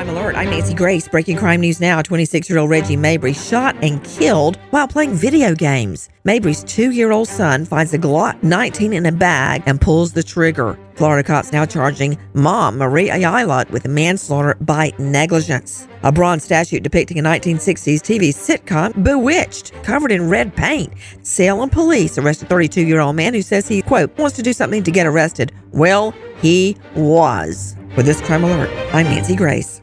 Crime Alert. I'm Nancy Grace. Breaking crime news now. 26 year old Reggie Mabry shot and killed while playing video games. Mabry's two year old son finds a Glock 19 in a bag and pulls the trigger. Florida cops now charging mom, Marie Ayala, with manslaughter by negligence. A bronze statue depicting a 1960s TV sitcom, Bewitched, covered in red paint. Salem police arrested 32 year old man who says he, quote, wants to do something to get arrested. Well, he was. For this crime alert, I'm Nancy Grace.